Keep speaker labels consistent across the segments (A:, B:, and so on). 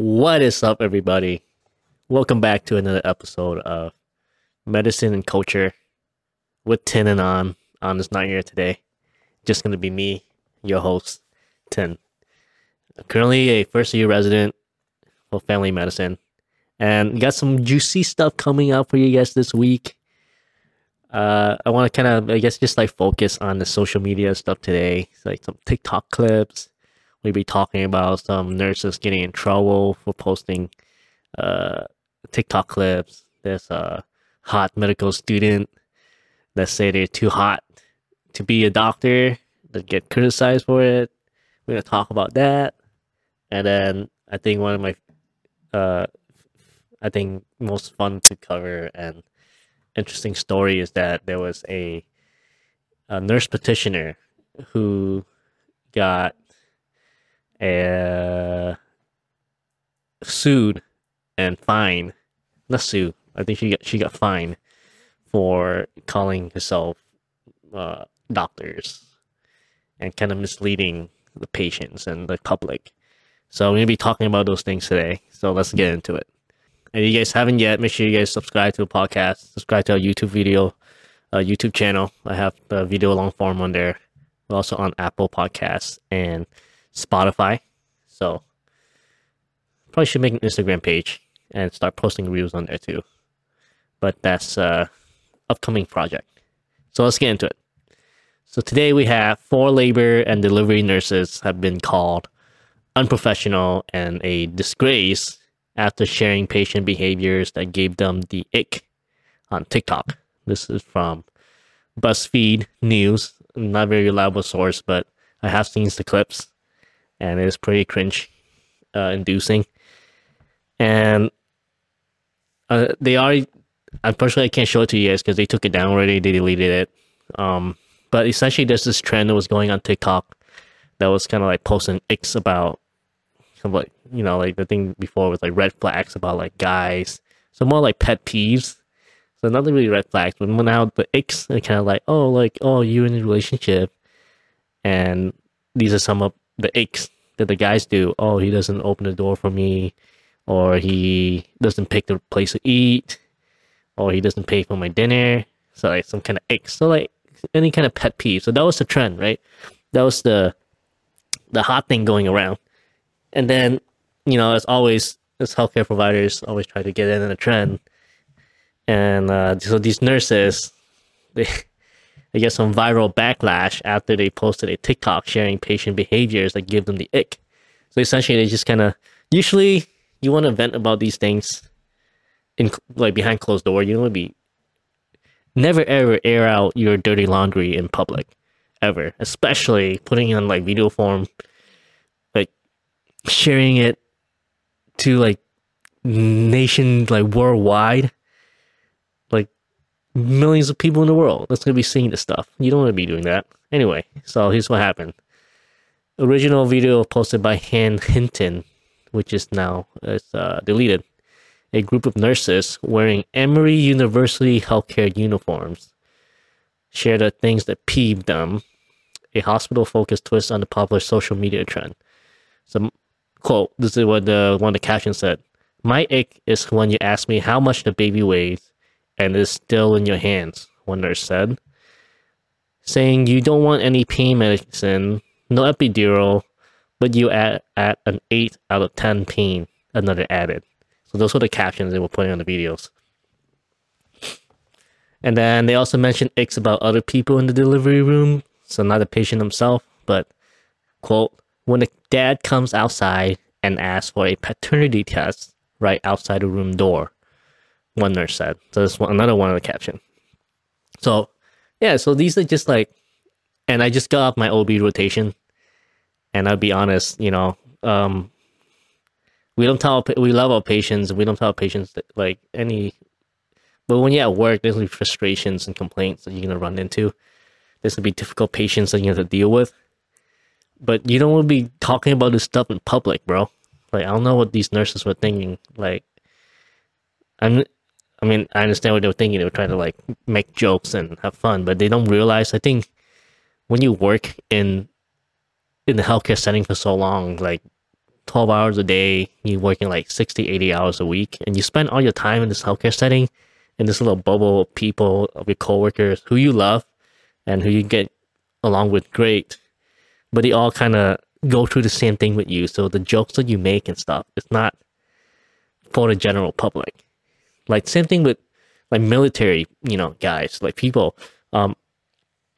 A: What is up, everybody? Welcome back to another episode of Medicine and Culture with Tin and On. On is not here today. Just gonna be me, your host, Tin. Currently a first year resident for family medicine, and got some juicy stuff coming up for you guys this week. Uh, I want to kind of, I guess, just like focus on the social media stuff today, like some TikTok clips. We'll be talking about some nurses getting in trouble for posting uh, TikTok clips. There's a hot medical student that say they're too hot to be a doctor that get criticized for it. We're gonna talk about that, and then I think one of my, uh, I think most fun to cover and interesting story is that there was a, a nurse practitioner who got uh, sued and fined. Not sued. I think she got she got fined for calling herself uh, doctors and kind of misleading the patients and the public. So we're gonna be talking about those things today. So let's get into it. And if you guys haven't yet, make sure you guys subscribe to the podcast, subscribe to our YouTube video, uh, YouTube channel. I have the video long form on there. We're also on Apple Podcasts and Spotify. So probably should make an Instagram page and start posting reels on there too. But that's uh upcoming project. So let's get into it. So today we have four labor and delivery nurses have been called unprofessional and a disgrace after sharing patient behaviors that gave them the ick on TikTok. This is from BuzzFeed News, not very reliable source, but I have seen the clips and it's pretty cringe uh, inducing. And uh, they are, unfortunately, I can't show it to you guys because they took it down already. They deleted it. Um, but essentially, there's this trend that was going on TikTok that was kind of like posting icks about, kind of like you know, like the thing before was like red flags about like guys. So more like pet peeves. So nothing really red flags, but now the icks are kind of like, oh, like oh, you in a relationship, and these are some of the icks that the guys do. Oh, he doesn't open the door for me, or he doesn't pick the place to eat, or he doesn't pay for my dinner. So like some kind of icks. So like any kind of pet peeve. So that was the trend, right? That was the the hot thing going around. And then, you know, as always, as healthcare providers always try to get in on the trend. And uh, so these nurses, they they get some viral backlash after they posted a TikTok sharing patient behaviors that give them the ick. So essentially, they just kind of usually you want to vent about these things in like behind closed door. You don't want to be never ever air out your dirty laundry in public ever, especially putting it on like video form, like sharing it to like nation like worldwide millions of people in the world that's going to be seeing this stuff. You don't want to be doing that. Anyway, so here's what happened. Original video posted by Han Hinton, which is now uh, deleted. A group of nurses wearing Emory University healthcare uniforms share the things that peeved them. A hospital-focused twist on the popular social media trend. So, quote, this is what the one of the captions said. My ick is when you ask me how much the baby weighs and is still in your hands, one nurse said. Saying you don't want any pain medicine, no epidural, but you at, at an 8 out of 10 pain, another added. So those were the captions they were putting on the videos. And then they also mentioned icks about other people in the delivery room. So not the patient himself, but quote, when the dad comes outside and asks for a paternity test right outside the room door, one nurse said. So that's another one of the caption. So yeah, so these are just like, and I just got off my OB rotation, and I'll be honest, you know, um, we don't tell we love our patients, we don't tell patients that, like any, but when you're at work, there's like frustrations and complaints that you're gonna run into. There's gonna be difficult patients that you have to deal with, but you don't want to be talking about this stuff in public, bro. Like I don't know what these nurses were thinking. Like, I'm I mean, I understand what they were thinking. They were trying to like make jokes and have fun, but they don't realize. I think when you work in in the healthcare setting for so long, like 12 hours a day, you're working like 60, 80 hours a week, and you spend all your time in this healthcare setting, in this little bubble of people, of your coworkers who you love and who you get along with great, but they all kind of go through the same thing with you. So the jokes that you make and stuff, it's not for the general public. Like same thing with like military, you know, guys, like people. Um,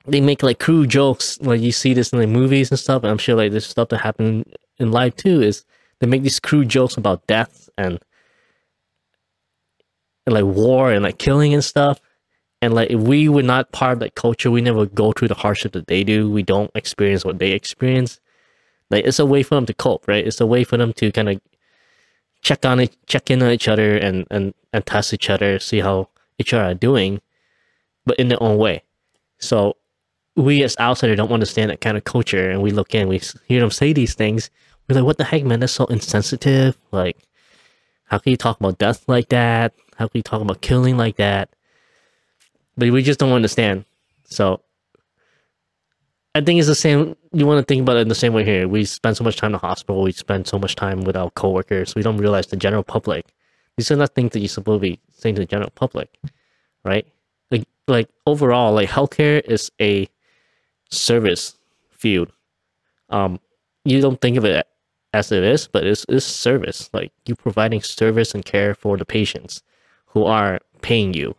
A: they make like crude jokes. Like you see this in the movies and stuff. And I'm sure like this stuff that happened in life too. Is they make these crude jokes about death and and like war and like killing and stuff. And like if we were not part of that culture, we never go through the hardship that they do. We don't experience what they experience. Like it's a way for them to cope, right? It's a way for them to kind of check on it, check in on each other, and and and test each other, see how each other are doing, but in their own way. So we as outsiders don't understand that kind of culture, and we look in, we hear them say these things. We're like, what the heck, man? That's so insensitive. Like, how can you talk about death like that? How can you talk about killing like that? But we just don't understand. So I think it's the same. You want to think about it in the same way here. We spend so much time in the hospital. We spend so much time with our coworkers. We don't realize the general public. These are not things that you're supposed to be saying to the general public, right? Like, like overall, like healthcare is a service field. Um, you don't think of it as it is, but it's, it's service. Like you providing service and care for the patients who are paying you,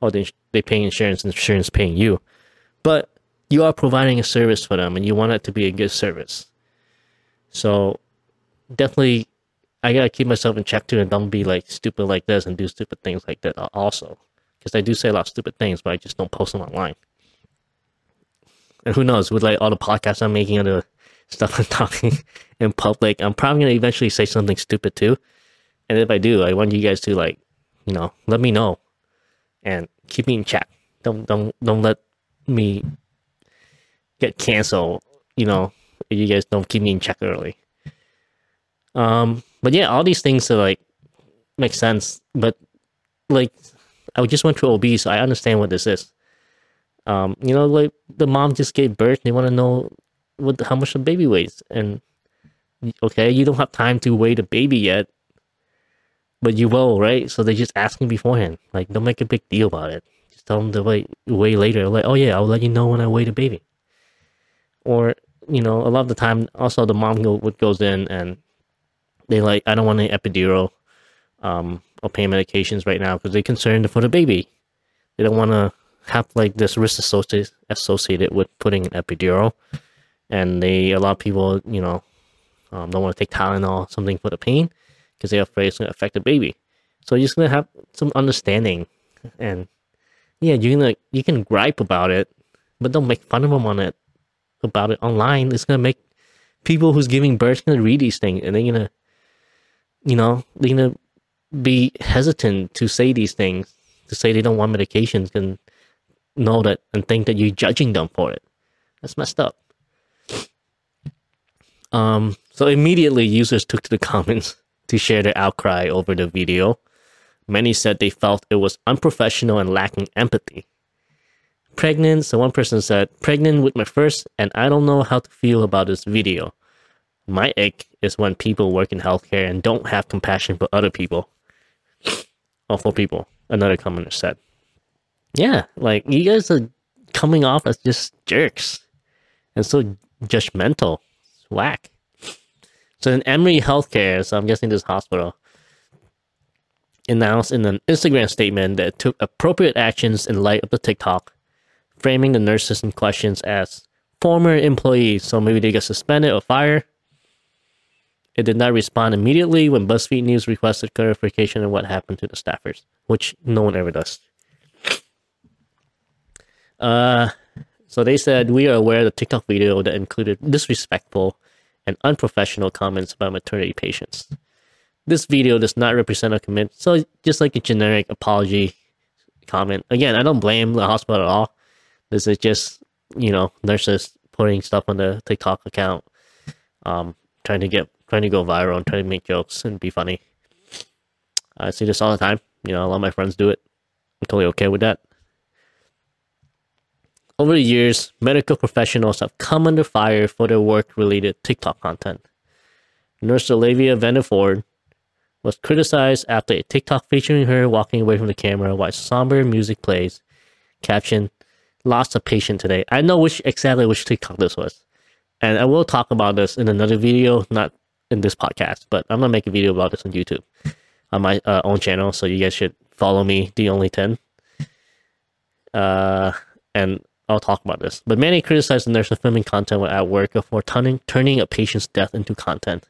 A: or they they paying insurance, and insurance paying you. But you are providing a service for them, and you want it to be a good service. So definitely, I gotta keep myself in check too, and don't be like stupid like this and do stupid things like that also. Because I do say a lot of stupid things, but I just don't post them online. And who knows, with like all the podcasts I'm making and the stuff I'm talking in public, I'm probably gonna eventually say something stupid too. And if I do, I want you guys to like, you know, let me know and keep me in check. Don't don't don't let me get canceled, you know, if you guys don't keep me in check early. Um but yeah, all these things are like make sense. But like I just went through OB, so I understand what this is. Um, you know, like the mom just gave birth, they want to know what how much the baby weighs, and okay, you don't have time to weigh the baby yet, but you will, right? So they just asking beforehand. Like, don't make a big deal about it. Just tell them to wait, weigh later. Like, oh yeah, I'll let you know when I weigh the baby. Or you know, a lot of the time, also the mom go, goes in and they like, I don't want an epidural, um, or pain medications right now because they're concerned for the baby. They don't want to have like this risk associated associated with putting an epidural, and they a lot of people you know um, don't want to take Tylenol or something for the pain because they're afraid it's going to affect the baby. So you're just gonna have some understanding, and yeah, you can like you can gripe about it, but don't make fun of them on it about it online. It's gonna make people who's giving birth gonna read these things, and they're gonna, you know, they're gonna be hesitant to say these things, to say they don't want medications, and know that and think that you're judging them for it. That's messed up. Um, so immediately users took to the comments to share their outcry over the video. Many said they felt it was unprofessional and lacking empathy. Pregnant, so one person said, pregnant with my first, and I don't know how to feel about this video. My ick is when people work in healthcare and don't have compassion for other people. For people, another commenter said yeah, like you guys are coming off as just jerks and so judgmental. It's whack. So in Emory Healthcare, so I'm guessing this hospital, announced in an Instagram statement that it took appropriate actions in light of the TikTok, framing the nurses in questions as former employees, so maybe they get suspended or fired. It did not respond immediately when BuzzFeed News requested clarification on what happened to the staffers, which no one ever does. Uh, so they said we are aware of the TikTok video that included disrespectful and unprofessional comments about maternity patients. This video does not represent a commit, so just like a generic apology comment. Again, I don't blame the hospital at all. This is just you know nurses putting stuff on the TikTok account, um, trying to get trying to go viral and trying to make jokes and be funny. I see this all the time. You know, a lot of my friends do it. I'm totally okay with that. Over the years, medical professionals have come under fire for their work related TikTok content. Nurse Olivia Vanderford was criticized after a TikTok featuring her walking away from the camera while somber music plays. Caption: Lost a patient today. I know which exactly which TikTok this was, and I will talk about this in another video, not in this podcast, but I'm gonna make a video about this on YouTube on my uh, own channel. So you guys should follow me, the only Tin. Uh, and I'll talk about this. But many criticized the nurse for filming content at work for turning turning a patient's death into content.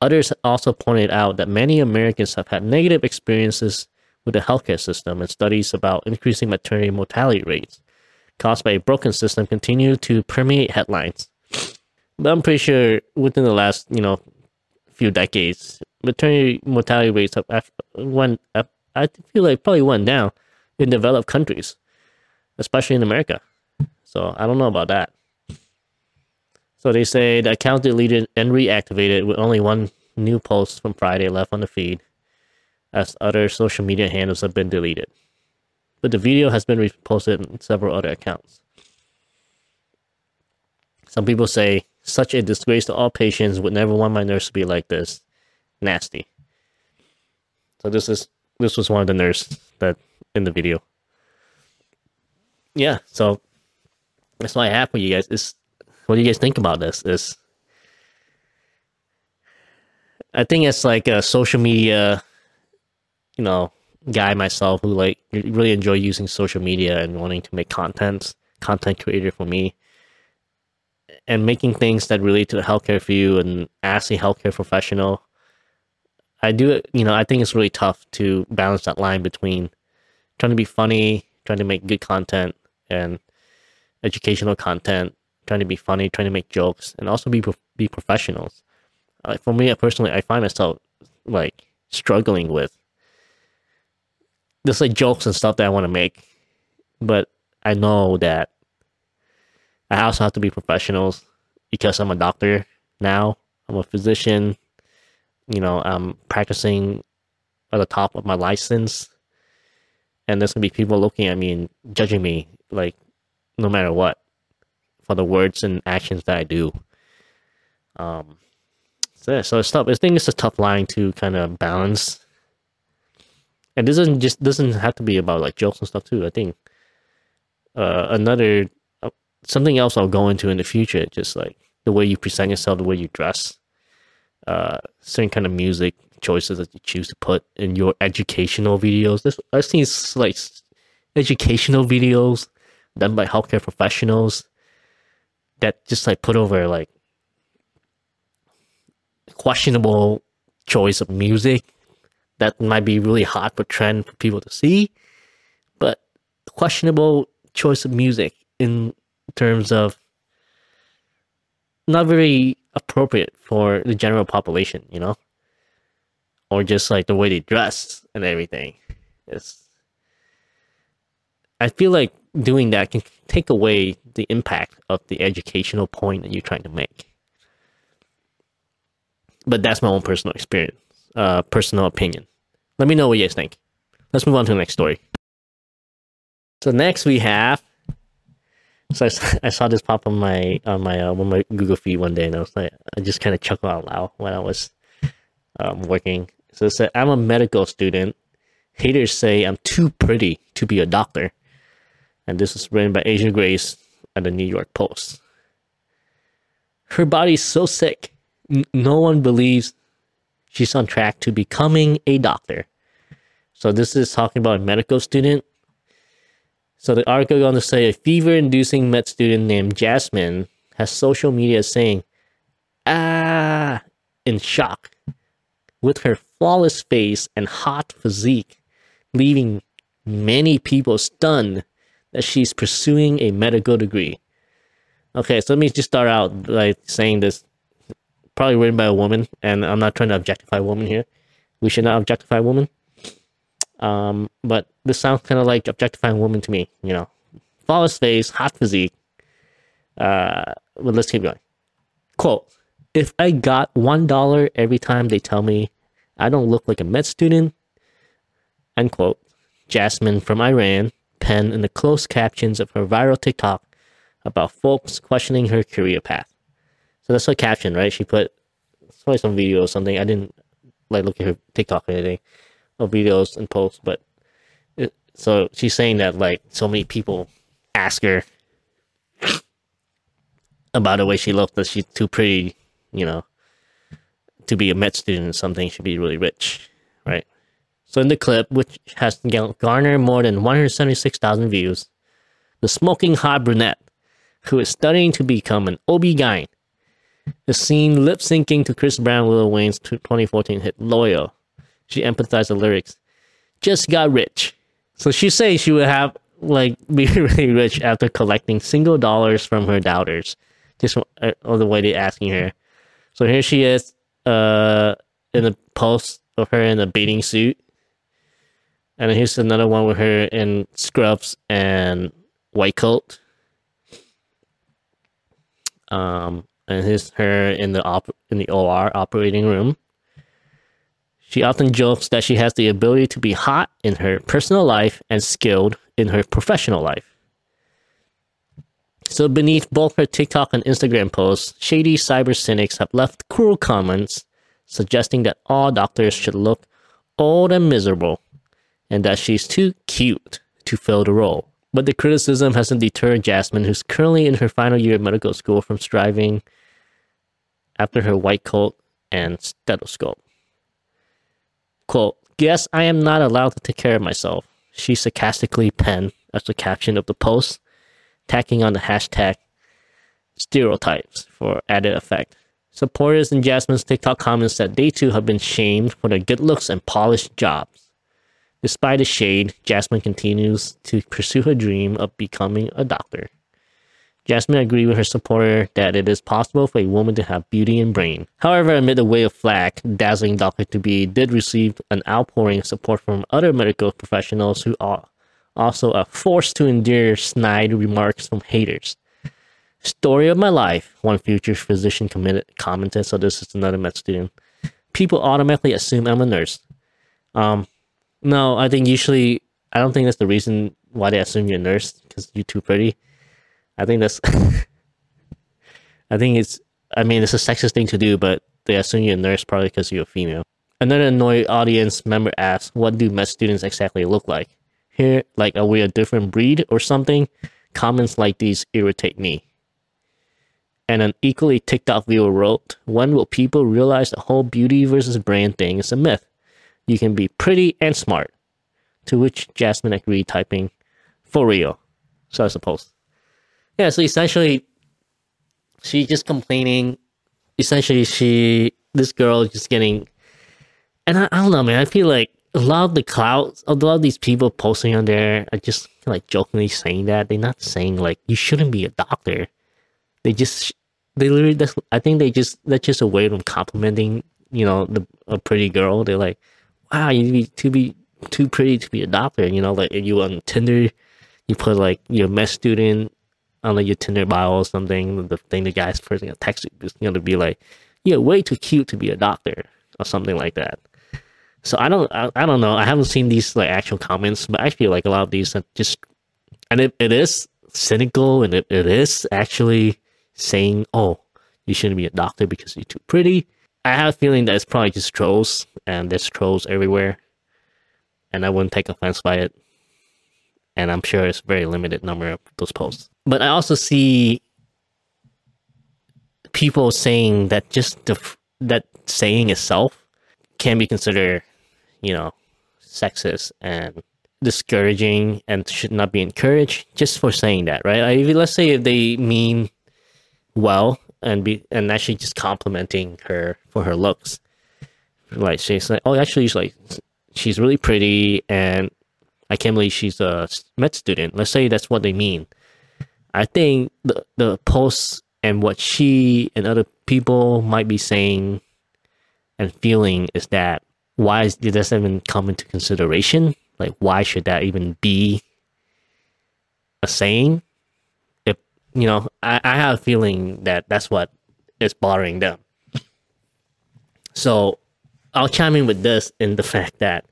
A: Others also pointed out that many Americans have had negative experiences with the healthcare system, and studies about increasing maternity mortality rates caused by a broken system continue to permeate headlines. But I'm pretty sure within the last, you know, few decades, maternity mortality rates have went up. I feel like probably went down in developed countries, especially in America. So I don't know about that. So they say the account deleted and reactivated with only one new post from Friday left on the feed, as other social media handles have been deleted. But the video has been reposted in several other accounts. Some people say, such a disgrace to all patients, would never want my nurse to be like this. Nasty. So this is this was one of the nurses that in the video. Yeah, so that's what I have for you guys. Is what do you guys think about this? Is I think it's like a social media, you know, guy myself who like really enjoy using social media and wanting to make content, content creator for me, and making things that relate to healthcare field and as a healthcare professional. I do it, you know, I think it's really tough to balance that line between trying to be funny, trying to make good content and educational content, trying to be funny, trying to make jokes, and also be be professionals. Like for me personally, I find myself like struggling with just like jokes and stuff that I want to make, but I know that I also have to be professionals because I'm a doctor now. I'm a physician. You know, I'm practicing at the top of my license and there's gonna be people looking at me and judging me like no matter what for the words and actions that I do. Um, so, so it's tough. I think it's a tough line to kind of balance. And this doesn't just doesn't have to be about like jokes and stuff too. I think uh, another uh, something else I'll go into in the future, just like the way you present yourself, the way you dress, uh, certain kind of music, choices that you choose to put in your educational videos. This, I've seen like educational videos done by healthcare professionals that just like put over like questionable choice of music that might be really hot for trend for people to see, but questionable choice of music in terms of not very appropriate for the general population, you know? or just like the way they dress and everything. It's I feel like doing that can take away the impact of the educational point that you're trying to make. But that's my own personal experience, uh, personal opinion. Let me know what you guys think. Let's move on to the next story. So next we have. So I, I saw this pop on my on my uh, on my Google feed one day, and I was like, I just kind of chuckled out loud when I was um, working so it said, I'm a medical student. Haters say I'm too pretty to be a doctor. And this was written by Asia Grace at the New York Post. Her body's so sick, n- no one believes she's on track to becoming a doctor. So this is talking about a medical student. So the article on to say a fever-inducing med student named Jasmine has social media saying, ah, in shock with her flawless face and hot physique, leaving many people stunned that she's pursuing a medical degree. Okay, so let me just start out by saying this. Probably written by a woman, and I'm not trying to objectify women here. We should not objectify women. Um, but this sounds kind of like objectifying women to me, you know. Flawless face, hot physique. Uh, but let's keep going. Quote if I got one dollar every time they tell me I don't look like a med student, end quote. Jasmine from Iran penned in the closed captions of her viral TikTok about folks questioning her career path. So that's her caption, right? She put it's probably some video or something. I didn't like look at her TikTok or anything, or videos and posts, but it, so she's saying that like so many people ask her about the way she looks that she's too pretty, you know, to be a med student or something. Should be really rich, right? So in the clip, which has garnered more than 176,000 views, the smoking hot brunette, who is studying to become an OB-GYN, is seen lip syncing to Chris Brown Lil Wayne's 2014 hit Loyal. She empathized the lyrics. Just got rich. So she says she would have like be really rich after collecting single dollars from her doubters. Just uh, all the way they asking her. So here she is, uh, in the post of her in a bathing suit, and here's another one with her in scrubs and white coat. Um, and here's her in the op- in the OR operating room. She often jokes that she has the ability to be hot in her personal life and skilled in her professional life. So, beneath both her TikTok and Instagram posts, shady cyber cynics have left cruel comments suggesting that all doctors should look old and miserable and that she's too cute to fill the role. But the criticism hasn't deterred Jasmine, who's currently in her final year of medical school, from striving after her white coat and stethoscope. Quote, Guess I am not allowed to take care of myself, she sarcastically penned as the caption of the post, tacking on the hashtag stereotypes for added effect. Supporters in Jasmine's TikTok comments said they too have been shamed for their good looks and polished jobs. Despite the shade, Jasmine continues to pursue her dream of becoming a doctor. Jasmine agreed with her supporter that it is possible for a woman to have beauty and brain. However, amid a wave of flack, dazzling Dr. To Be did receive an outpouring of support from other medical professionals who are also forced to endure snide remarks from haters. Story of my life, one future physician commented. So this is another med student. People automatically assume I'm a nurse. Um, no, I think usually I don't think that's the reason why they assume you're a nurse because you're too pretty. I think that's. I think it's. I mean, it's a sexist thing to do, but they assume you're a nurse probably because you're a female. Another annoyed audience member asked, "What do med students exactly look like?" Here, like, are we a different breed or something? Comments like these irritate me. And an equally ticked off viewer wrote, "When will people realize the whole beauty versus brain thing is a myth? You can be pretty and smart." To which Jasmine agreed, typing, "For real." So I suppose. Yeah, so essentially, she's just complaining. Essentially, she this girl is just getting, and I, I don't know, man. I feel like a lot of the clouds, a lot of these people posting on there are just like jokingly saying that they're not saying like you shouldn't be a doctor. They just they literally that's I think they just that's just a way of complimenting you know the a pretty girl. They're like, wow, you be too be too pretty to be a doctor. You know, like you on Tinder, you put like you're a med student on like your Tinder bio or something, the thing the guy's first gonna text you is gonna be like, "You're way too cute to be a doctor" or something like that. So I don't, I, I don't know. I haven't seen these like actual comments, but I feel like a lot of these are just, and it, it is cynical, and it, it is actually saying, "Oh, you shouldn't be a doctor because you're too pretty." I have a feeling that it's probably just trolls, and there's trolls everywhere, and I wouldn't take offense by it and I'm sure it's a very limited number of those posts. But I also see people saying that just the, that saying itself can be considered, you know, sexist and discouraging and should not be encouraged just for saying that, right? Let's say if they mean well and be and actually just complimenting her for her looks, like she's like, oh, actually, she's like, she's really pretty and I can't believe she's a med student. Let's say that's what they mean. I think the the posts and what she and other people might be saying and feeling is that why is, did this even come into consideration? Like why should that even be a saying? If you know, I, I have a feeling that that's what is bothering them. So I'll chime in with this in the fact that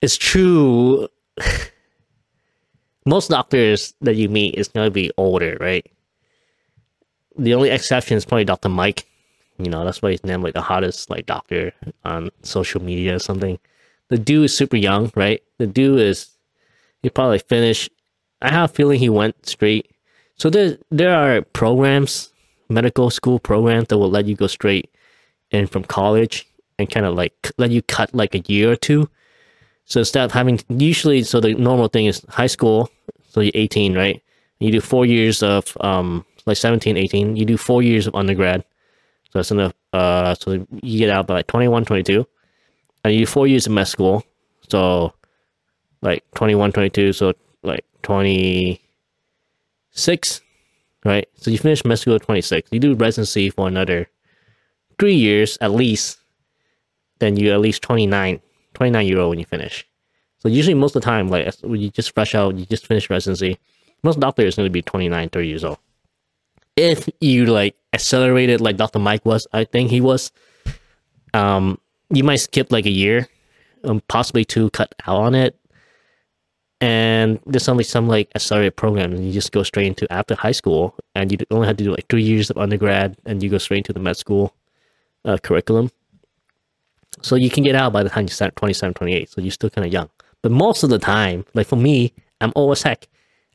A: it's true. Most doctors that you meet is going to be older, right? the only exception is probably Dr. Mike. You know, that's why he's named like the hottest like doctor on social media or something. The dude is super young, right? The dude is he probably finished. I have a feeling he went straight. So there there are programs, medical school programs that will let you go straight in from college and kind of like let you cut like a year or two. So of having usually, so the normal thing is high school. So you're 18, right? You do four years of um like 17, 18. You do four years of undergrad. So that's enough. Uh, so you get out by like 21, 22. And you do four years of med school. So like 21, 22. So like 26, right? So you finish med school at 26. You do residency for another three years at least. Then you at least 29, 29 year old when you finish. So usually most of the time, like when you just fresh out, you just finish residency. Most doctors going to be 29, 30 years old if you like accelerated like Dr. Mike was, I think he was, um, you might skip like a year, um, possibly two, cut out on it. And there's only some like accelerated programs, and you just go straight into after high school, and you only have to do like three years of undergrad, and you go straight into the med school uh, curriculum. So you can get out by the time you're 27, 28. So you're still kind of young. But most of the time, like for me, I'm old as heck.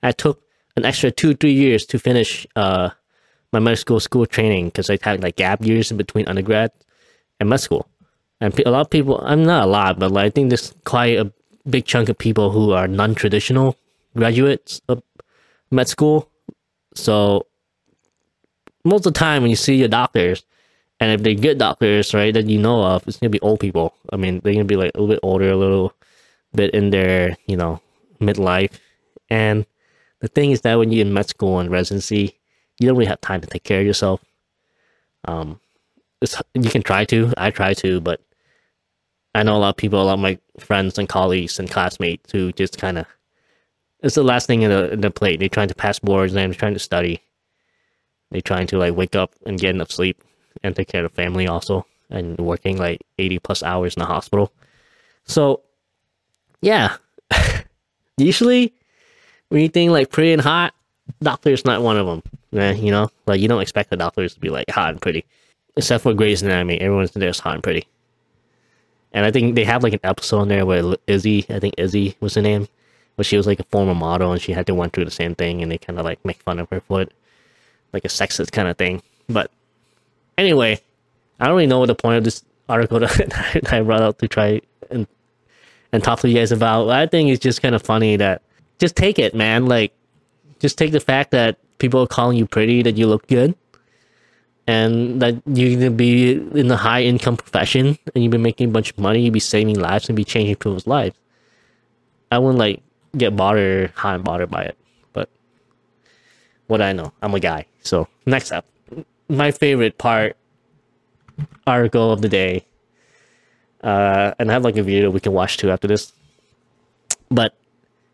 A: I took an extra two, three years to finish uh, my medical school training because I had like gap years in between undergrad and med school. And a lot of people, I'm not a lot, but like, I think there's quite a big chunk of people who are non-traditional graduates of med school. So most of the time when you see your doctors, and if they're good doctors, right, that you know of, it's gonna be old people. I mean, they're gonna be like a little bit older, a little bit in their, you know, midlife. And the thing is that when you're in med school and residency, you don't really have time to take care of yourself. Um, you can try to. I try to, but I know a lot of people, a lot of my friends and colleagues and classmates who just kind of it's the last thing in the in the plate. They're trying to pass boards and they're trying to study. They're trying to like wake up and get enough sleep and take care of the family also and working like 80 plus hours in the hospital. So, yeah. Usually, when you think like pretty and hot, doctor's not one of them. Eh, you know, like you don't expect the doctors to be like hot and pretty, except for Grey's Anatomy. Everyone's in there is hot and pretty. And I think they have like an episode in there where Izzie, I think Izzie was the name, but she was like a former model and she had to went through the same thing, and they kind of like make fun of her for it, like a sexist kind of thing. But anyway, I don't really know what the point of this article that I brought out to try and and talk to you guys about. I think it's just kind of funny that just take it, man. Like just take the fact that people are calling you pretty, that you look good, and that you're gonna be in a high income profession and you've been making a bunch of money, you'd be saving lives and be changing people's lives. I wouldn't like get bothered, hot and bothered by it. But what I know, I'm a guy. So next up, my favorite part article of the day. Uh, and I have like a video we can watch too after this. But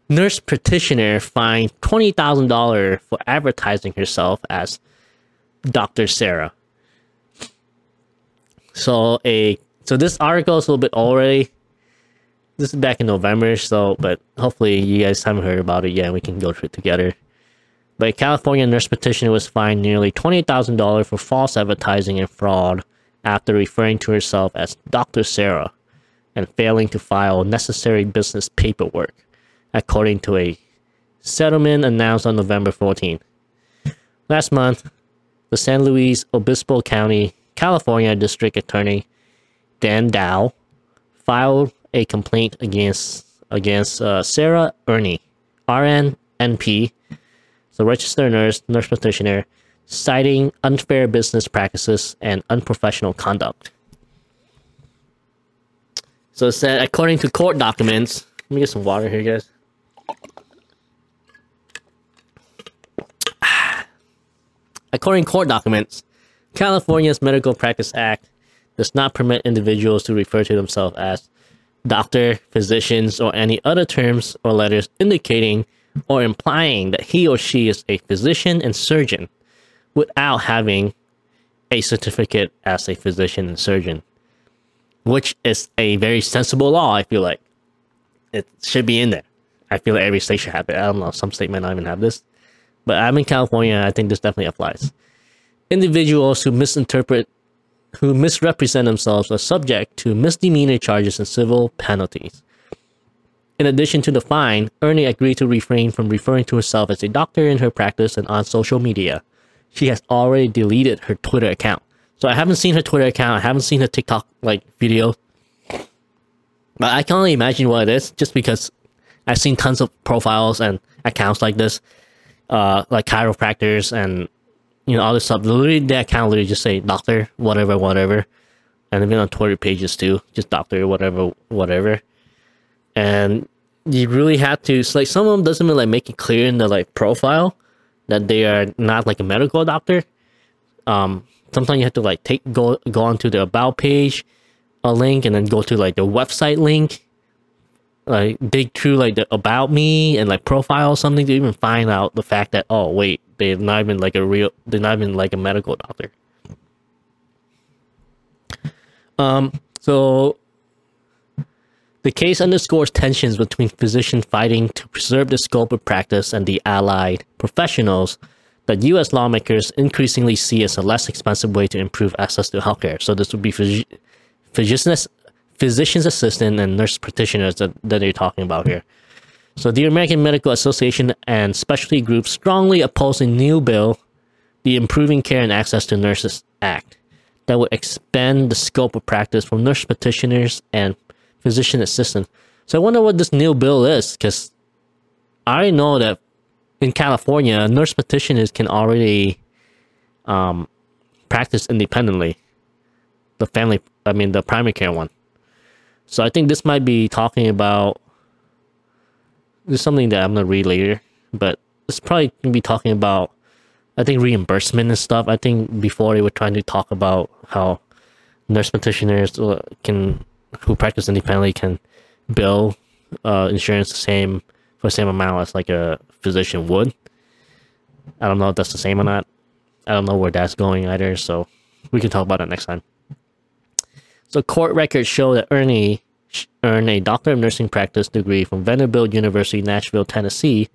A: nurse practitioner fined $20,000 for advertising herself as Dr. Sarah. So a so this article is a little bit already. This is back in November, so but hopefully you guys haven't heard about it yet. We can go through it together. But a California nurse practitioner was fined nearly twenty thousand dollars for false advertising and fraud after referring to herself as Dr. Sarah and failing to file necessary business paperwork according to a settlement announced on November 14. Last month, the San Luis Obispo County, California District Attorney Dan Dow filed a complaint against against uh, Sarah Erny, RNNP, the registered nurse, nurse practitioner, citing unfair business practices and unprofessional conduct. So it said, according to court documents, let me get some water here, guys. According to court documents, California's Medical Practice Act does not permit individuals to refer to themselves as doctor, physicians, or any other terms or letters indicating or implying that he or she is a physician and surgeon without having a certificate as a physician and surgeon, which is a very sensible law, I feel like. It should be in there. I feel like every state should have it. I don't know, some state might not even have this. But I'm in California. I think this definitely applies. individuals who misinterpret, who misrepresent themselves are subject to misdemeanor charges and civil penalties. In addition to the fine, Erny agreed to refrain from referring to herself as a doctor in her practice and on social media. She has already deleted her Twitter account. So I haven't seen her Twitter account. I haven't seen her TikTok like video. But I can only imagine what it is just because I've seen tons of profiles and accounts like this, uh, like chiropractors and you know all this stuff. Literally, the account literally just say doctor, whatever, whatever, and even on Twitter pages too, just doctor, whatever, whatever. And you really have to. It's like some of them doesn't even like make it clear in the like profile that they are not like a medical doctor. Um, sometimes you have to like take go go onto the about page, a link, and then go to like the website link, like dig through like the about me and like profile something to even find out the fact that oh wait they're not even like a real they're not even like a medical doctor. Um, so the case underscores tensions between physicians fighting to preserve the scope of practice and the allied professionals that U.S. lawmakers increasingly see as a less expensive way to improve access to healthcare. So this would be phys- physicians, physician's assistant and nurse practitioners that, that they're talking about here. So the American Medical Association and specialty groups strongly oppose a new bill, the Improving Care and Access to Nurses Act, that would expand the scope of practice from nurse practitioners and physician assistant. So I wonder what this new bill is, because I know that in California, nurse practitioners can already um, practice independently. The family, I mean, the primary care one. So I think this might be talking about. This is something that I'm gonna read later, but it's probably gonna be talking about. I think reimbursement and stuff. I think before they were trying to talk about how nurse practitioners uh, can who practice independently can bill uh, insurance the same for the same amount as like a physician would. I don't know if that's the same or not. I don't know where that's going either, so we can talk about it next time. So court records show that Erny earned a doctor of nursing practice degree from Vanderbilt University, Nashville, Tennessee,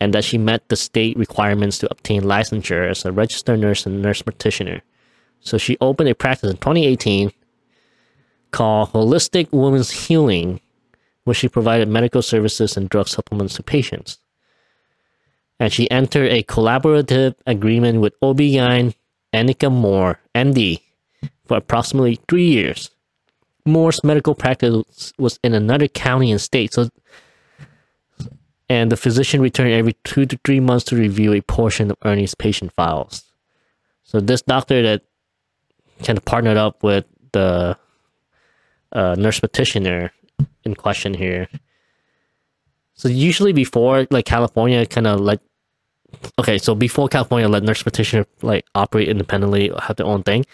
A: and that she met the state requirements to obtain licensure as a registered nurse and nurse practitioner. So she opened a practice in 2018 called Holistic Women's Healing, where she provided medical services and drug supplements to patients. And she entered a collaborative agreement with OB-GYN Annika Moore, MD, for approximately three years. Moore's medical practice was in another county and state, so and the physician returned every two to three months to review a portion of Erny's patient files. So this doctor that kind of partnered up with the uh, nurse practitioner in question here. So usually before like California kind of like okay, so before California let nurse practitioner like operate independently, have their own thing.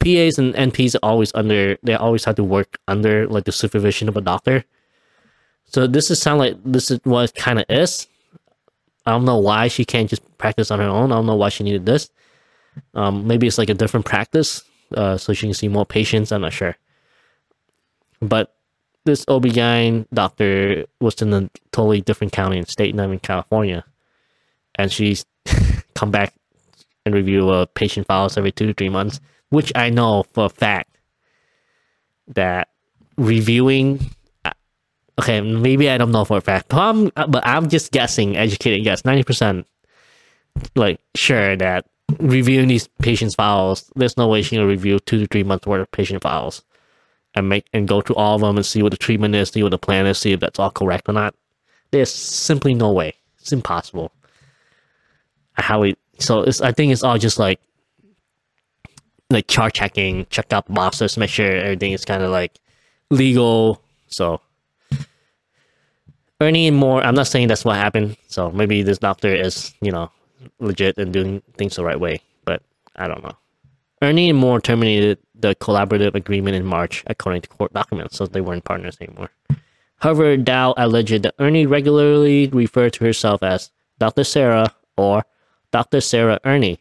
A: PAs and NPs are always under they always have to work under like the supervision of a doctor. So this is sound like this is what it kind of is. I don't know why she can't just practice on her own. I don't know why she needed this. Um, maybe it's like a different practice, uh, so she can see more patients. I'm not sure. But this OB-GYN doctor was in a totally different county and state, not in California. And she's come back and review uh, patient files every two to three months, which I know for a fact that reviewing. Uh, okay, maybe I don't know for a fact, but I'm, but I'm just guessing, educated guess, 90% like sure that reviewing these patients' files, there's no way she's gonna review two to three months worth of patient files and make and go through all of them and see what the treatment is, see what the plan is, see if that's all correct or not. There's simply no way. It's impossible. How we so it's I think it's all just like like chart checking, check out boxes, make sure everything is kind of like legal. So Erny and Moore, I'm not saying that's what happened. So maybe this doctor is, you know, legit and doing things the right way, but I don't know. Erny and Moore terminated the collaborative agreement in March, according to court documents, so they weren't partners anymore. However, Dow alleged that Erny regularly referred to herself as Dr. Sarah or Dr. Sarah Erny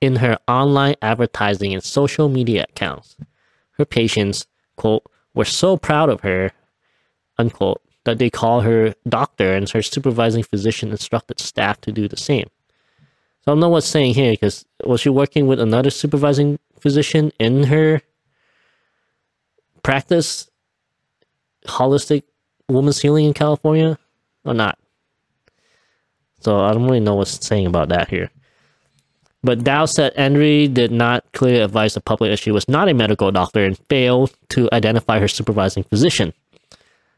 A: in her online advertising and social media accounts. Her patients, quote, were so proud of her, unquote, that they call her doctor and her supervising physician instructed staff to do the same. So I don't know what's saying here because was she working with another supervising physician in her practice, holistic woman's healing in California, or not? So I don't really know what's saying about that here. But Dow said Henry did not clearly advise the public that she was not a medical doctor and failed to identify her supervising physician.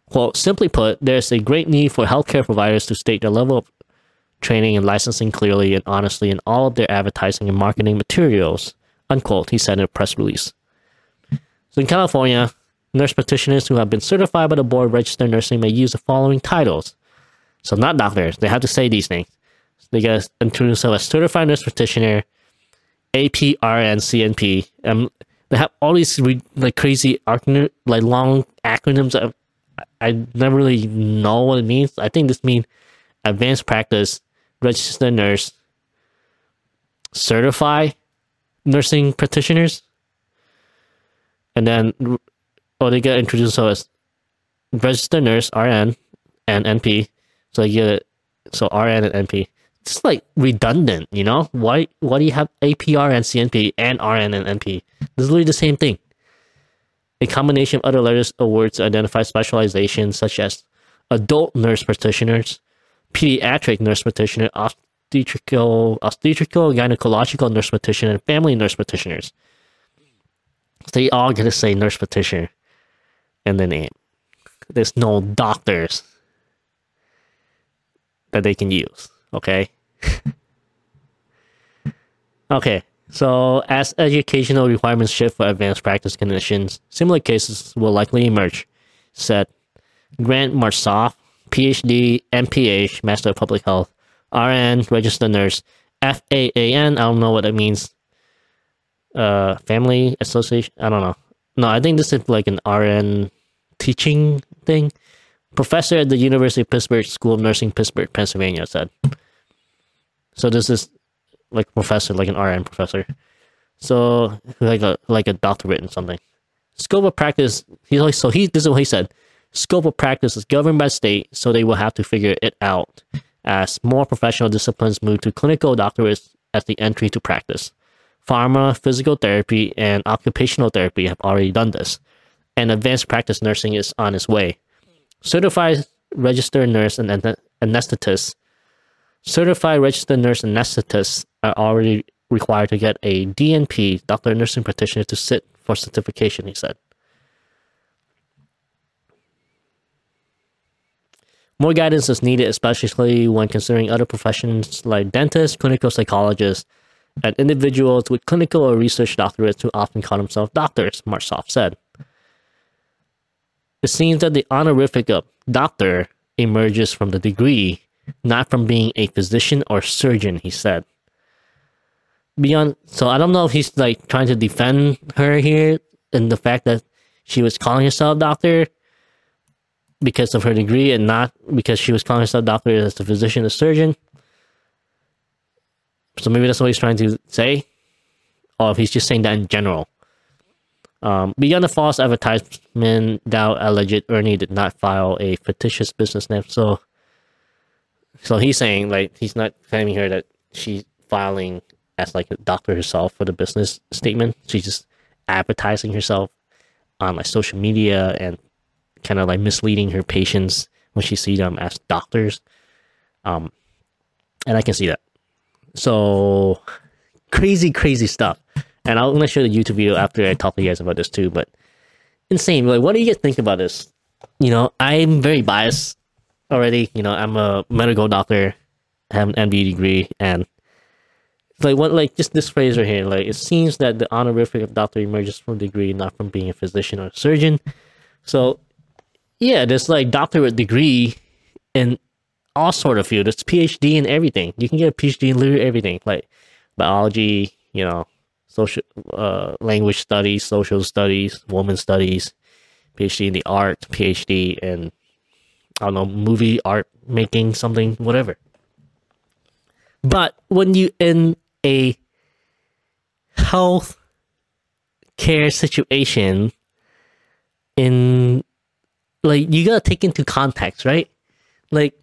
A: Quote, simply put, there's a great need for healthcare providers to state their level of training and licensing clearly and honestly in all of their advertising and marketing materials, unquote, he said in a press release. So in California, nurse practitioners who have been certified by the board of registered nursing may use the following titles. So not doctors, they have to say these things. They get to introduce themselves as certified nurse practitioner, APRN, CNP. Um, they have all these re- like crazy like long acronyms that I never really know what it means. I think this means advanced practice, registered nurse, certify nursing practitioners, and then or they get introduced so as registered nurse RN and NP. So you get it. so RN and NP. It's like redundant, you know? Why why do you have APR and CNP and RN and NP? This is literally the same thing. A combination of other letters to identify specializations such as adult nurse practitioners, pediatric nurse practitioner, obstetrical, obstetrical, gynecological nurse practitioner, and family nurse practitioners. So they all get to say nurse practitioner and then. There's no doctors that they can use. Okay. okay. So, as educational requirements shift for advanced practice conditions, similar cases will likely emerge, said Grant Martsolf, PhD, MPH, Master of Public Health, RN, Registered Nurse, FAAN, I don't know what that means. Uh, Family Association, I don't know. No, I think this is like an RN teaching thing. Professor at the University of Pittsburgh School of Nursing, Pittsburgh, Pennsylvania said. So this is like professor, like an RN professor. So like a like a doctorate in something. Scope of practice. He's like so he. This is what he said. Scope of practice is governed by state, so they will have to figure it out as more professional disciplines move to clinical doctorates as the entry to practice. Pharma, physical therapy, and occupational therapy have already done this, and advanced practice nursing is on its way. Certified registered nurse and anesthetist Certified registered nurse anesthetists are already required to get a DNP, doctor nursing practitioner, to sit for certification, he said. More guidance is needed, especially when considering other professions like dentists, clinical psychologists, and individuals with clinical or research doctorates who often call themselves doctors, Martsolf said. It seems that the honorific of doctor emerges from the degree not from being a physician or surgeon, he said. Beyond, so I don't know if he's like trying to defend her here in the fact that she was calling herself doctor because of her degree and not because she was calling herself doctor as a physician or surgeon. So maybe that's what he's trying to say, or if he's just saying that in general. Um, beyond the false advertisement, Dow alleged Erny did not file a fictitious business name. So so he's saying like he's not claiming her that she's filing as like a doctor herself for the business statement. She's just advertising herself on like social media and kind of like misleading her patients when she see them as doctors. Um, and I can see that. So crazy, crazy stuff. And I'm gonna show the YouTube video after I talk to you guys about this too. But insane. Like, what do you guys think about this? You know, I'm very biased already. You know, I'm a medical doctor, have an MD degree, and like what like just this phrase right here, like it seems that the honorific of doctor emerges from degree, not from being a physician or a surgeon. So yeah, there's like doctorate degree in all sort of field. It's PhD in everything. You can get a PhD in literally everything, like biology, you know, social uh, language studies, social studies, woman studies, PhD in the art, PhD in I don't know, movie, art, making something, whatever. But when you in a health care situation, in like you gotta take into context, right? Like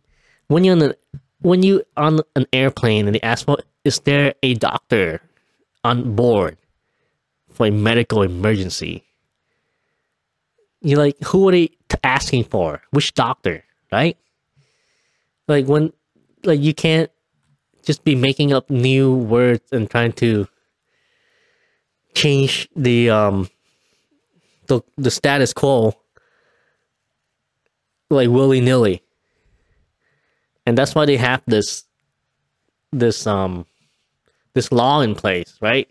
A: when you're on a, when you on an airplane and they ask for is there a doctor on board for a medical emergency? You're like, who are they t- asking for? Which doctor, right? Like when, like you can't just be making up new words and trying to change the um the the status quo like willy nilly, and that's why they have this this um this law in place, right?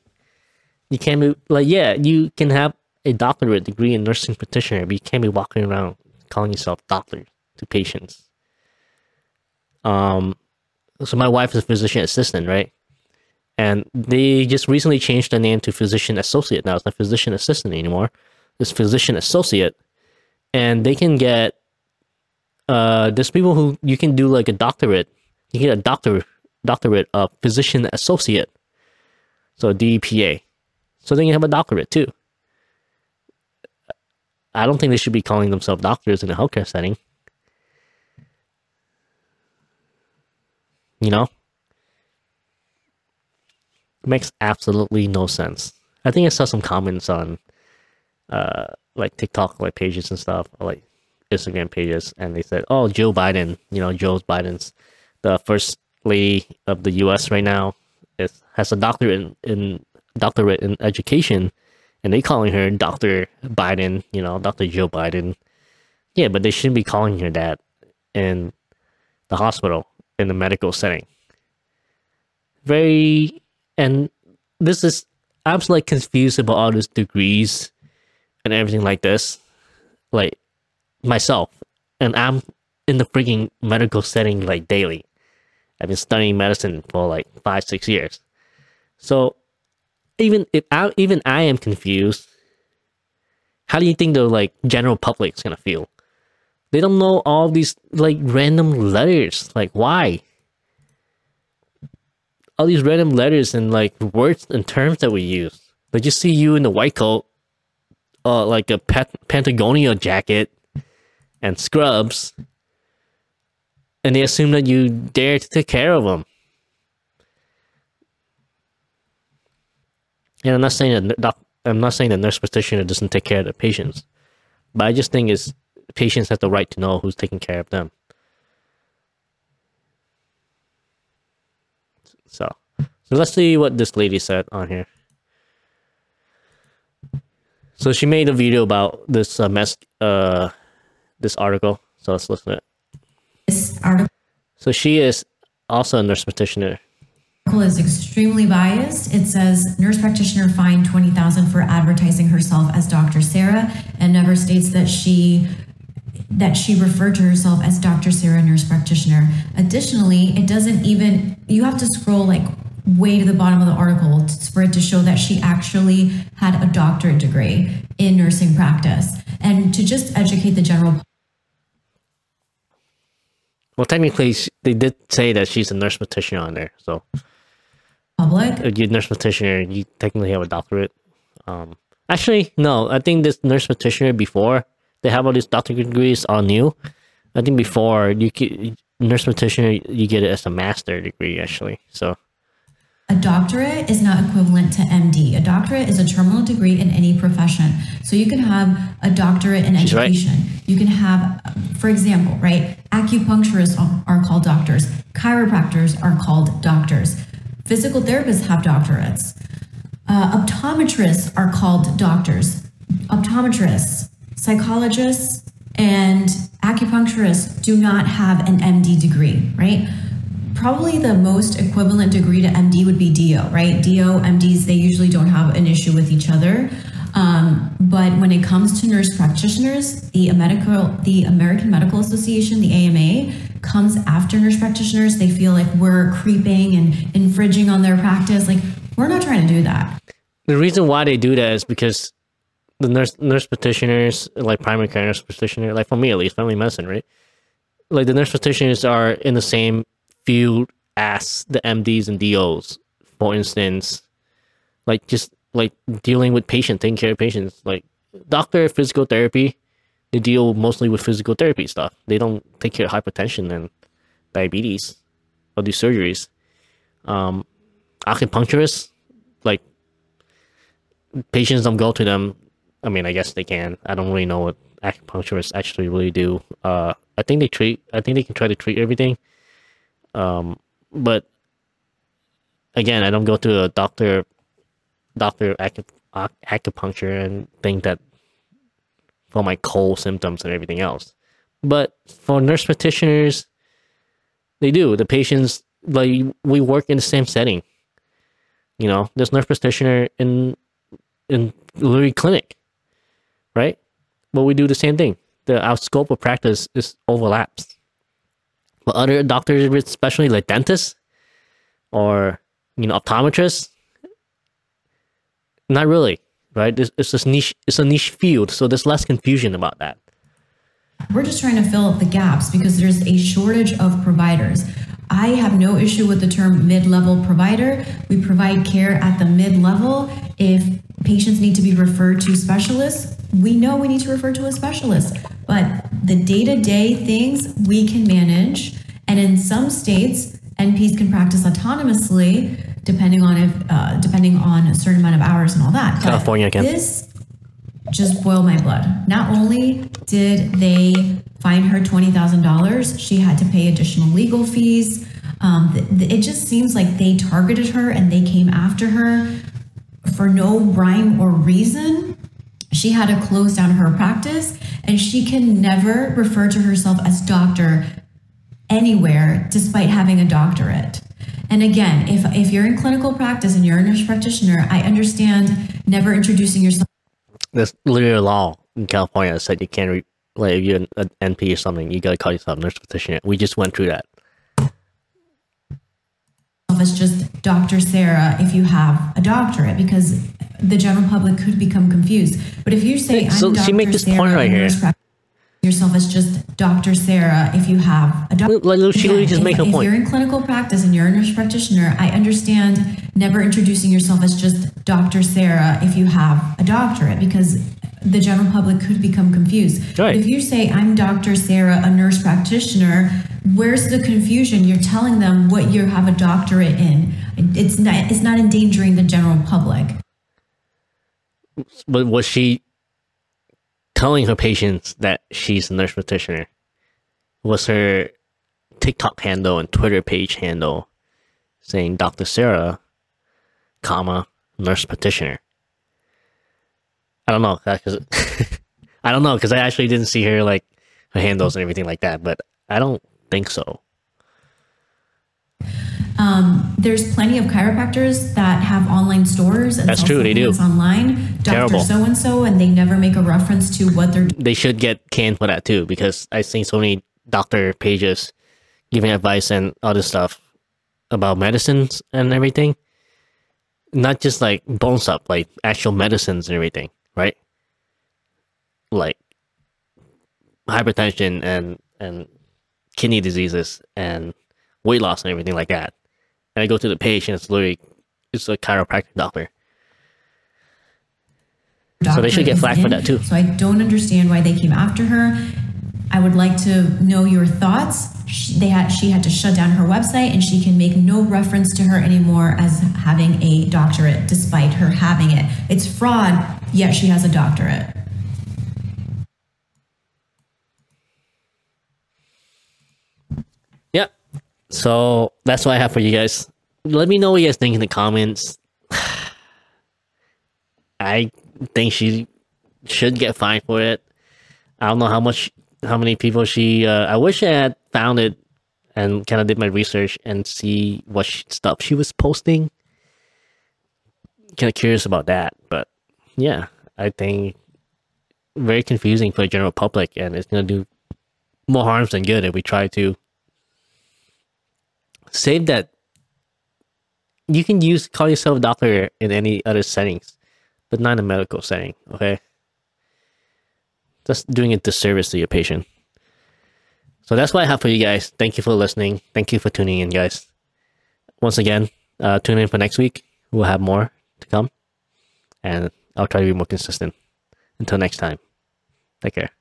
A: You can't be like yeah, you can have a doctorate degree in nursing practitioner, but you can't be walking around calling yourself doctor to patients. Um, so my wife is a physician assistant, right? And they just recently changed the name to physician associate. Now it's not physician assistant anymore. It's physician associate, and they can get. Uh, there's people who you can do like a doctorate. You get a doctor doctorate of physician associate, so DEPA. So then you have a doctorate too. I don't think they should be calling themselves doctors in a healthcare setting. You know? makes absolutely no sense. I think I saw some comments on uh like TikTok like pages and stuff, like Instagram pages, and they said, Oh, Joe Biden, you know, Joe Biden's the first lady of the US right now is has a doctorate in, in doctorate in education and they calling her Dr. Biden, you know, Dr. Joe Biden. Yeah, but they shouldn't be calling her that in the hospital in the medical setting. Very, and this is, I'm like confused about all these degrees and everything like this. Like myself, and I'm in the freaking medical setting like daily. I've been studying medicine for like five, six years. So even if I, even I am confused, how do you think the like general public is gonna feel? They don't know all these like random letters. Like why? All these random letters and like words and terms that we use. Like just see you in the white coat, uh, like a Pat- Patagonia jacket and scrubs, and they assume that you dare to take care of them. And I'm not saying that doc, I'm not saying that nurse practitioner doesn't take care of the patients, but I just think is patients have the right to know who's taking care of them. So, so let's see what this lady said on here. So she made a video about this uh, mess, uh, this article. So let's listen to it.
B: This article
A: So she is also a nurse practitioner.
B: The article is extremely biased. It says nurse practitioner fined 20,000 for advertising herself as Dr. Sarah and never states that she that she referred to herself as Dr. Sarah nurse practitioner. Additionally, it doesn't even you have to scroll like way to the bottom of the article for it to show that she actually had a doctorate degree in nursing practice. And to just educate the general
A: Well, technically, sh- they did say that she's a nurse practitioner on there. So
B: public,
A: if you're a nurse practitioner, you technically have a doctorate. Um, actually, no, I think this nurse practitioner before they have all these doctorate degrees on you. I think before you nurse practitioner you get it as a master degree actually. So
B: A doctorate is not equivalent to MD. A doctorate is a terminal degree in any profession. So you can have a doctorate in
A: She's right.
B: education. You can have, for example, right? Acupuncturists are- are called doctors. Chiropractors are called doctors. Physical therapists have doctorates. Uh, optometrists are called doctors. Optometrists, psychologists, and acupuncturists do not have an MD degree, right? Probably the most equivalent degree to MD would be DO, right? DO, MDs, they usually don't have an issue with each other. Um, but when it comes to nurse practitioners, the medical, the American Medical Association, the AMA, comes after nurse practitioners. They feel like we're creeping and infringing on their practice. Like we're not trying to do that.
A: the reason why they do that is because the nurse nurse practitioners, like primary care nurse practitioner, like for me at least, family medicine, right? Like the nurse practitioners are in the same field as the MDs and DOs. For instance, like just like dealing with patients, taking care of patients. Like doctor physical therapy, they deal mostly with physical therapy stuff. They don't take care of hypertension and diabetes or do surgeries. Um, acupuncturists, like patients don't go to them. I mean, I guess they can. I don't really know what acupuncturists actually really do. Uh, I think they treat. I think they can try to treat everything. Um, but again, I don't go to a doctor, doctor acu- ac- acupuncture and think that for my cold symptoms and everything else. But for nurse practitioners, they do. The patients like we work in the same setting. You know, there's nurse practitioner in in literally clinic, right? But we do the same thing. The our scope of practice is overlaps. But other doctors, especially like dentists or you know optometrists, not really, right? It's, it's this niche. It's a niche field, so there's less confusion about that.
B: We're just trying to fill up the gaps because there's a shortage of providers. I have no issue with the term mid level provider. We provide care at the mid level. If patients need to be referred to specialists, we know we need to refer to a specialist. But the day to day things we can manage. And in some states, NPs can practice autonomously depending on if uh, depending on a certain amount of hours and all that.
A: California can.
B: This just boiled my blood. Not only did they fine her twenty thousand dollars, she had to pay additional legal fees. Um, th- th- it just seems like they targeted her and they came after her for no rhyme or reason. She had to close down her practice, and she can never refer to herself as doctor anywhere, despite having a doctorate. And again, if if you're in clinical practice and you're a nurse practitioner, I understand never introducing yourself
A: There's literally a law in California that said you can't re- like if you're an NP or something, you gotta call yourself nurse practitioner. We just went through that.
B: as just Dr. Sarah if you have a doctorate because the general public could become confused. But if you say
A: So
B: I'm
A: she
B: Dr.
A: made this
B: Sarah,
A: point right here.
B: nurse prac- yourself as just Dr. Sarah if you have a doctorate.
A: Like, she just
B: if,
A: make
B: if
A: point.
B: you're in clinical practice and you're a nurse practitioner, I understand never introducing yourself as just Dr. Sarah if you have a doctorate because the general public could become confused.
A: Right.
B: If you say I'm Dr. Sarah, a nurse practitioner, where's the confusion? You're telling them what you have a doctorate in. It's not it's not endangering the general public.
A: But was she telling her patients that she's a nurse practitioner? Was her TikTok handle and Twitter page handle saying Dr. Sarah, comma, nurse practitioner? I don't know, cause I don't know, because I actually didn't see her like her handles and everything like that, but I don't think so.
B: Um, there's plenty of chiropractors that have online stores and
A: That's true, they do.
B: online. Doctor so and so, and they never make a reference to what they're
A: they should get canned for that too because I've seen so many doctor pages giving advice and other stuff about medicines and everything. Not just like bone stuff, like actual medicines and everything, right? Like hypertension and and kidney diseases and weight loss and everything like that. And I go to the page and it's literally it's a chiropractic doctor. So they should get flack for that too.
B: So I don't understand why they came after her. I would like to know your thoughts. She, they had she had to shut down her website, and she can make no reference to her anymore as having a doctorate, despite her having it. It's fraud, yet she has a doctorate.
A: Yeah. So that's what I have for you guys. Let me know what you guys think in the comments. I think she should get fined for it. I don't know how much, how many people she. Uh, I wish I had found it and kind of did my research and see what sh- stuff she was posting. Kind of curious about that, but yeah, I think very confusing for the general public, and it's gonna do more harms than good if we try to save that. You can use call yourself doctor in any other settings but not in a medical setting okay? Just doing a disservice to your patient. So that's what i have for you guys. Thank you for listening. Thank you for tuning in guys. Once again uh, tune in for next week. We'll have more to come and i'll try to be more consistent. Until next time take care